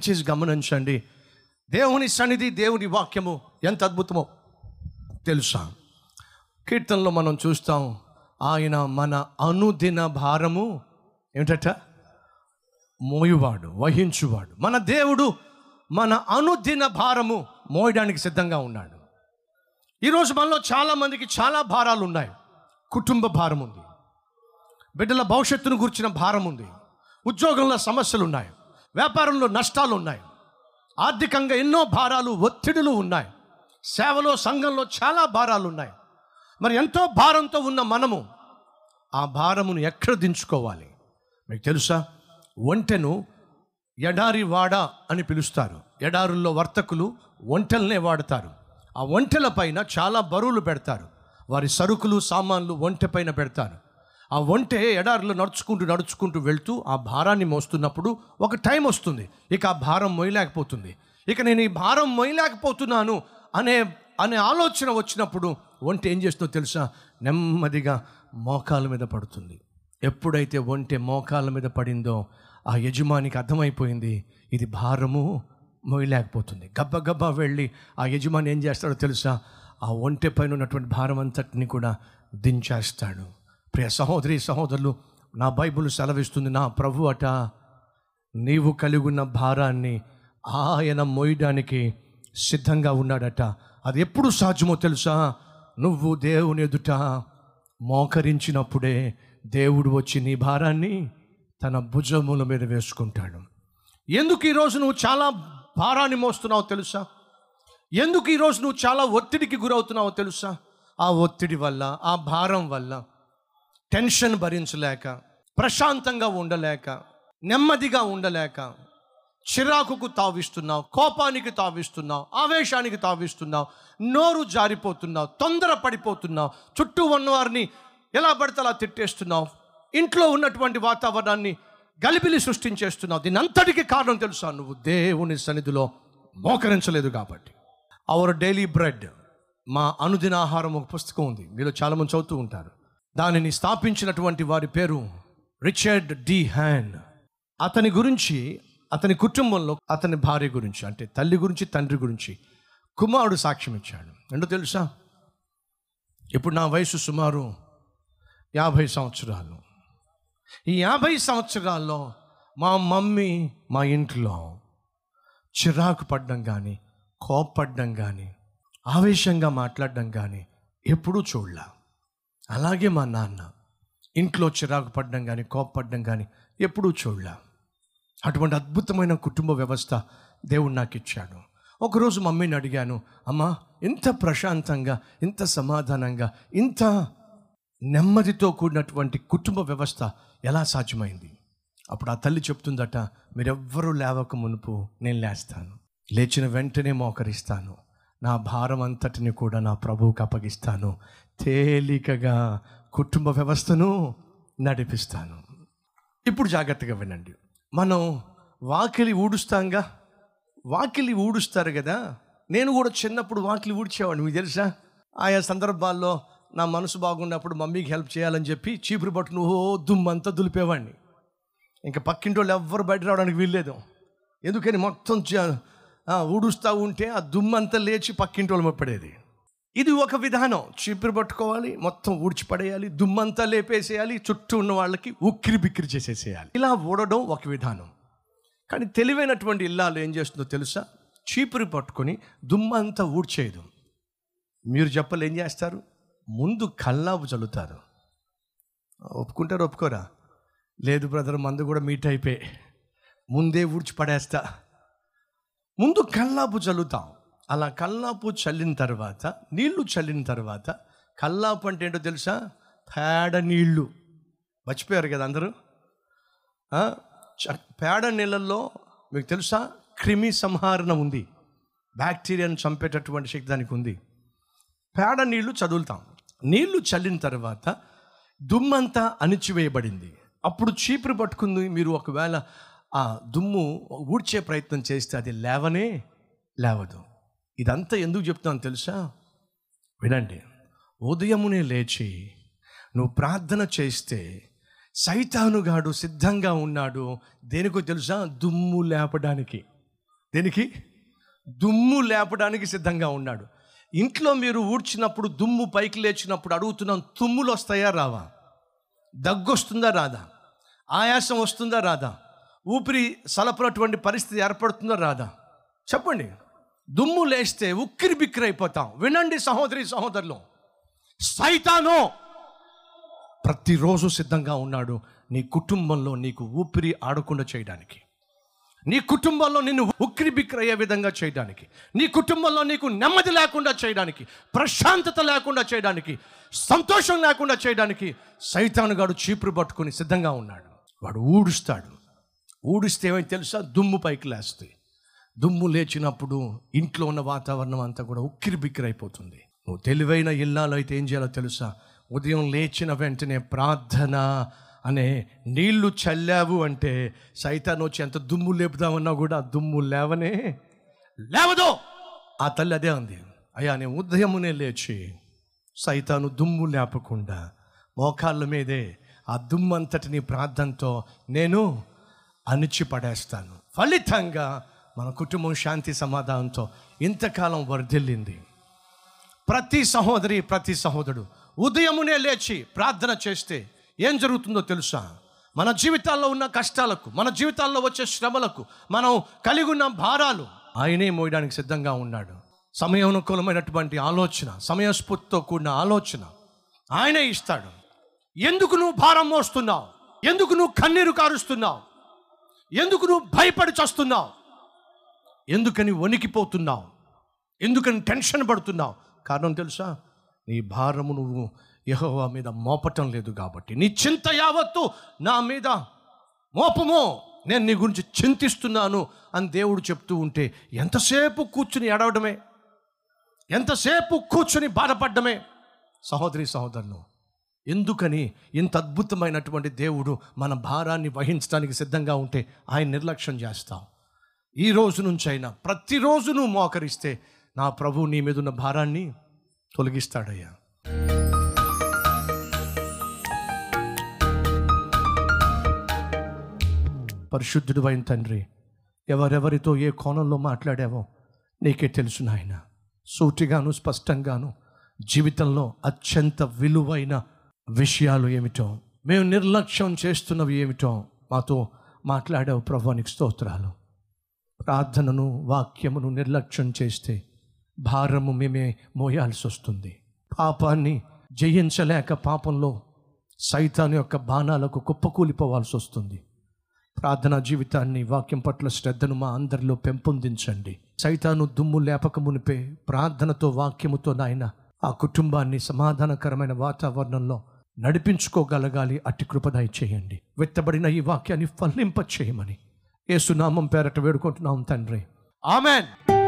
దయచేసి గమనించండి. దేవుని సన్నిధి దేవుని వాక్యము ఎంత అద్భుతమో తెలుసా? కీర్తనలో మనం చూస్తాం ఆయన మన అనుదిన భారము ఏమిటట? మోయువాడు వహించువాడు. మన దేవుడు మన అనుదిన భారము మోయడానికి సిద్ధంగా ఉన్నాడు. ఈరోజు మనలో చాలామందికి చాలా భారాలు ఉన్నాయి. కుటుంబ భారం ఉంది. బిడ్డల భవిష్యత్తును గురించిన భారం ఉంది. ఉద్యోగంలో సమస్యలు ఉన్నాయి. వ్యాపారంలో నష్టాలు ఉన్నాయి. ఆర్థికంగా ఎన్నో భారాలు ఒత్తిడులు ఉన్నాయి. సేవలో సంఘంలో చాలా భారాలు ఉన్నాయి. మరి ఎంతో భారంతో ఉన్న మనము ఆ భారమును ఎక్కడ దించుకోవాలి? మీకు తెలుసా? ఒంటెను ఎడారి వాడ అని పిలుస్తారు. ఎడారుల్లో వర్తకులు ఒంటెలనే వాడతారు. ఆ ఒంటెల పైన చాలా బరువులు పెడతారు. వారి సరుకులు సామాన్లు ఒంటె పైన పెడతారు. ఆ ఒంటె ఎడారిలో నడుచుకుంటూ నడుచుకుంటూ వెళ్తూ ఆ భారాన్ని మోస్తున్నప్పుడు ఒక టైం వస్తుంది. ఇక ఆ భారం మోయలేకపోతుంది. ఇక నేను ఈ భారం మోయలేకపోతున్నాను అనే అనే ఆలోచన వచ్చినప్పుడు ఒంటె ఏం చేస్తుందో తెలుసా? నెమ్మదిగా మోకాల మీద పడుతుంది. ఎప్పుడైతే ఒంటె మోకాల మీద పడిందో ఆ యజమానికి అర్థమైపోయింది ఇది భారము మోయలేకపోతుంది. గబ్బ గబ్బా వెళ్ళి ఆ యజమాని ఏం చేస్తాడో తెలుసా? ఆ ఒంటె పైన ఉన్నటువంటి భారం అంతటిని కూడా దించేస్తాడు. ప్రియ సహోదరి సహోదరులు నా బైబుల్ సెలవిస్తుంది నా ప్రభు అట. నీవు కలిగిన భారాన్ని ఆయన మోయడానికి సిద్ధంగా ఉన్నాడట. అది ఎప్పుడు సాధ్యమో తెలుసా? నువ్వు దేవుని ఎదుట మోకరించినప్పుడే దేవుడు వచ్చి నీ భారాన్ని తన భుజముల మీద వేసుకుంటాడు. ఎందుకు ఈరోజు నువ్వు చాలా భారాన్ని మోస్తున్నావో తెలుసా? ఎందుకు ఈరోజు నువ్వు చాలా ఒత్తిడికి గురవుతున్నావో తెలుసా? ఆ ఒత్తిడి వల్ల ఆ భారం వల్ల టెన్షన్ భరించలేక ప్రశాంతంగా ఉండలేక నెమ్మదిగా ఉండలేక చిరాకుకు తావిస్తున్నావు కోపానికి తావిస్తున్నావు ఆవేశానికి తావిస్తున్నావు నోరు జారిపోతున్నావు తొందర పడిపోతున్నావు చుట్టూ ఉన్నవారిని ఎలా పడితే అలా తిట్టేస్తున్నావు ఇంట్లో ఉన్నటువంటి వాతావరణాన్ని గలిబిలి సృష్టించేస్తున్నావు. దీని అంతటికి కారణం తెలుసా? నువ్వు దేవుని సన్నిధిలో మోకరించలేదు కాబట్టి. అవర్ డైలీ బ్రెడ్ మా అనుదిన ఆహారం ఒక పుస్తకం ఉంది. మీలో చాలామంది చదువుతూ ఉంటారు. దానిని స్థాపించినటువంటి వారి పేరు రిచర్డ్ డి హ్యాన్. అతని గురించి అతని కుటుంబంలో అతని భార్య గురించి అంటే తల్లి గురించి తండ్రి గురించి కుమారుడు సాక్ష్యం ఇచ్చాడు. ఏంటో తెలుసా? ఇప్పుడు నా వయసు సుమారు యాభై సంవత్సరాలు. ఈ యాభై సంవత్సరాల్లో మా మమ్మీ మా ఇంట్లో చిరాకు పడ్డం కానీ కోప్పడ్డం కానీ ఆవేశంగా మాట్లాడడం కానీ ఎప్పుడూ చూడలా. అలాగే మా నాన్న. ఇంట్లో చిరాకు పడ్డం కానీ కోపపడడం కానీ ఎప్పుడూ చూడలే. అటువంటి అద్భుతమైన కుటుంబ వ్యవస్థ దేవుడు నాకు ఇచ్చాడు ఒకరోజు మమ్మీని అడిగాను అమ్మా ఇంత ప్రశాంతంగా ఇంత సమాధానంగా ఇంత నెమ్మదితో కూడినటువంటి కుటుంబ వ్యవస్థ ఎలా సాధ్యమైంది? అప్పుడు ఆ తల్లి చెప్తుందట మీరెవ్వరూ లేవక మునుపు నేను లేస్తాను. లేచిన వెంటనే మోకరిస్తాను. నా భారం అంతటిని కూడా నా ప్రభువుకి అప్పగిస్తాను. తేలికగా కుటుంబ వ్యవస్థను నడిపిస్తాను. ఇప్పుడు జాగ్రత్తగా వినండి. మనం వాకిలి ఊడుస్తాంగా? వాకిలి ఊడుస్తారు కదా? నేను కూడా చిన్నప్పుడు వాకిలి ఊడ్చేవాడిని మీకు తెలుసా? ఆయా సందర్భాల్లో నా మనసు బాగున్నప్పుడు మమ్మీకి హెల్ప్ చేయాలని చెప్పి చీపురు పట్టును ఓ దుమ్మంతా దులిపేవాడిని. ఇంకా పక్కింటి వాళ్ళు ఎవ్వరు బయట రావడానికి వీల్లేదు. ఎందుకని మొత్తం చ- ఊడుస్తూ ఉంటే ఆ దుమ్మంతా లేచి పక్కింటి వాళ్ళు పడేది. ఇది ఒక విధానం. చీపురు పట్టుకోవాలి మొత్తం ఊడ్చి పడేయాలి దుమ్మంతా లేపేసేయాలి చుట్టూ ఉన్న వాళ్ళకి ఉక్కిరి బిక్కిరి చేసేసేయాలి. ఇలా ఊడడం ఒక విధానం. కానీ తెలివైనటువంటి ఇల్లాలు ఏం చేస్తుందో తెలుసా? చీపురు పట్టుకొని దుమ్మంతా ఊడ్చేయదు మీరు చెప్పలు ఏం చేస్తారు? ముందు కల్లాపు చల్లుతారు. ఒప్పుకుంటారు ఒప్పుకోరా? లేదు బ్రదర్ మందు కూడా మీట్ అయిపోయి. ముందే ఊడ్చి పడేస్తా. ముందు కల్లాపు చల్లుతాం అలా కల్లాపు చల్లిన తర్వాత నీళ్ళు చల్లిన తర్వాత కల్లాపు అంటే ఏంటో తెలుసా? పేడ నీళ్ళు మర్చిపోయారు కదా అందరూ? పేడ నీళ్ళల్లో మీకు తెలుసా? క్రిమి సంహారణ ఉంది. బ్యాక్టీరియాను చంపేటటువంటి శక్తి దానికి ఉంది. పేడ నీళ్ళు చదువుతాం నీళ్ళు చల్లిన తర్వాత దుమ్మంతా అణిచివేయబడింది. అప్పుడు చీపురు పట్టుకుంది మీరు ఒకవేళ ఆ దుమ్ము ఊడ్చే ప్రయత్నం చేస్తే అది లేవనే లేవదు. ఇదంతా ఎందుకు చెప్తాను తెలుసా? వినండి. ఉదయమునే లేచి నువ్వు ప్రార్థన చేస్తే సైతానుగాడు సిద్ధంగా ఉన్నాడు. దేనికో తెలుసా? దుమ్ము లేపడానికి. దేనికి? దుమ్ము లేపడానికి సిద్ధంగా ఉన్నాడు. ఇంట్లో మీరు ఊడ్చినప్పుడు దుమ్ము పైకి లేచినప్పుడు అడుగుతున్నాం తుమ్ములు వస్తాయా? రావా. దగ్గు వస్తుందా రాదా. ఆయాసం వస్తుందా? రాదా. ఊపిరి సలపనటువంటి పరిస్థితి ఏర్పడుతుందో రాదా? చెప్పండి. దుమ్ము లేస్తే ఉక్కిరి బిక్కిరి అయిపోతాం. వినండి సహోదరి సహోదరులు. సైతాను ప్రతిరోజు సిద్ధంగా ఉన్నాడు నీ కుటుంబంలో నీకు ఊపిరి ఆడకుండా చేయడానికి. నీ కుటుంబంలో నిన్ను ఉక్కిరి బిక్కిరి అయ్యే విధంగా చేయడానికి. నీ కుటుంబంలో నీకు నెమ్మది లేకుండా చేయడానికి ప్రశాంతత లేకుండా చేయడానికి సంతోషం లేకుండా చేయడానికి సైతాను గాడు చీపురు పట్టుకుని సిద్ధంగా ఉన్నాడు. వాడు ఊడుస్తాడు. ఊడిస్తే తెలుసా? దుమ్ము పైకి లేస్తాయి. దుమ్ము లేచినప్పుడు ఇంట్లో ఉన్న వాతావరణం అంతా కూడా ఉక్కిరి బిక్కిరి అయిపోతుంది. నువ్వు తెలివైన ఇల్లాలు అయితే ఏం చేయాలో తెలుసా? ఉదయం లేచిన వెంటనే ప్రార్థన అనే నీళ్ళు చల్లావు అంటే సైతాన్ వచ్చి ఎంత దుమ్ము లేపుదామన్నా కూడా దుమ్ము లేవనే లేవదో. ఆ తల్లి అదే ఉంది అయ్యా నేను ఉదయమునే లేచి సైతాను దుమ్ము లేపకుండా మోకాళ్ళ మీదే ఆ దుమ్ము అంతటిని ప్రార్థనతో నేను అణిచిపడేస్తాను. ఫలితంగా మన కుటుంబం శాంతి సమాధానంతో ఇంతకాలం వర్ధిల్లింది. ప్రతి సహోదరి ప్రతి సహోదరుడు ఉదయమునే లేచి ప్రార్థన చేస్తే ఏం జరుగుతుందో తెలుసా? మన జీవితాల్లో ఉన్న కష్టాలకు మన జీవితాల్లో వచ్చే శ్రమలకు మనం కలిగి ఉన్న భారాలు ఆయనే మోయడానికి సిద్ధంగా ఉన్నాడు. సమయానుకూలమైనటువంటి ఆలోచన సమయస్ఫూర్తితో కూడిన ఆలోచన ఆయనే ఇస్తాడు. ఎందుకు నువ్వు భారం మోస్తున్నావు? ఎందుకు నువ్వు కన్నీరు కారుస్తున్నావు? ఎందుకు నువ్వు భయపడి చస్తున్నావు? ఎందుకని వణికిపోతున్నావు? ఎందుకని టెన్షన్ పడుతున్నావు? కారణం తెలుసా? నీ భారము నువ్వు యహోవా మీద మోపటం లేదు కాబట్టి. నీ చింత యావత్తు నా మీద మోపము. నేను నీ గురించి చింతిస్తున్నాను అని దేవుడు చెప్తూ ఉంటే ఎంతసేపు కూర్చుని ఎడవడమే ఎంతసేపు కూర్చుని బాధపడ్డమే? సహోదరి సహోదరులు ఎందుకని ఇంత అద్భుతమైనటువంటి దేవుడు మన భారాన్ని వహించడానికి సిద్ధంగా ఉంటే ఆయన నిర్లక్ష్యం చేస్తాం. ఈ రోజు నుంచైనా ప్రతిరోజు నువ్వు మోకరిస్తే నా ప్రభు నీ మీద ఉన్న భారాన్ని తొలగిస్తాడయ్యా. పరిశుద్ధుడు అయిన తండ్రి ఎవరెవరితో ఏ కోణంలో మాట్లాడావో నీకే తెలుసు నాయన. సూటిగాను స్పష్టంగాను జీవితంలో అత్యంత విలువైన విషయాలు ఏమిటో? మేము నిర్లక్ష్యం చేస్తున్నవి ఏమిటో? మాతో మాట్లాడావు ప్రభానికి స్తోత్రాలు. ప్రార్థనను వాక్యమును నిర్లక్ష్యం చేస్తే భారము మేమే మోయాల్సి వస్తుంది. పాపాన్ని జయించలేక పాపంలో సైతాను యొక్క బాణాలకు కుప్పకూలిపోవాల్సి వస్తుంది. ప్రార్థనా జీవితాన్ని వాక్యం పట్ల శ్రద్ధను మా అందరిలో పెంపొందించండి. సైతాను దుమ్ము లేపక మునిపే ప్రార్థనతో వాక్యముతో నాయన ఆ కుటుంబాన్ని సమాధానకరమైన వాతావరణంలో నడిపించుకోగలగాలి అట్టి కృపదాయి చేయండి వెత్తబడిన ఈ వాక్యాన్ని ఫలింప చేయమని ఏసునామం పేరట వేడుకుంటున్నాం తండ్రి. ఆమెన్.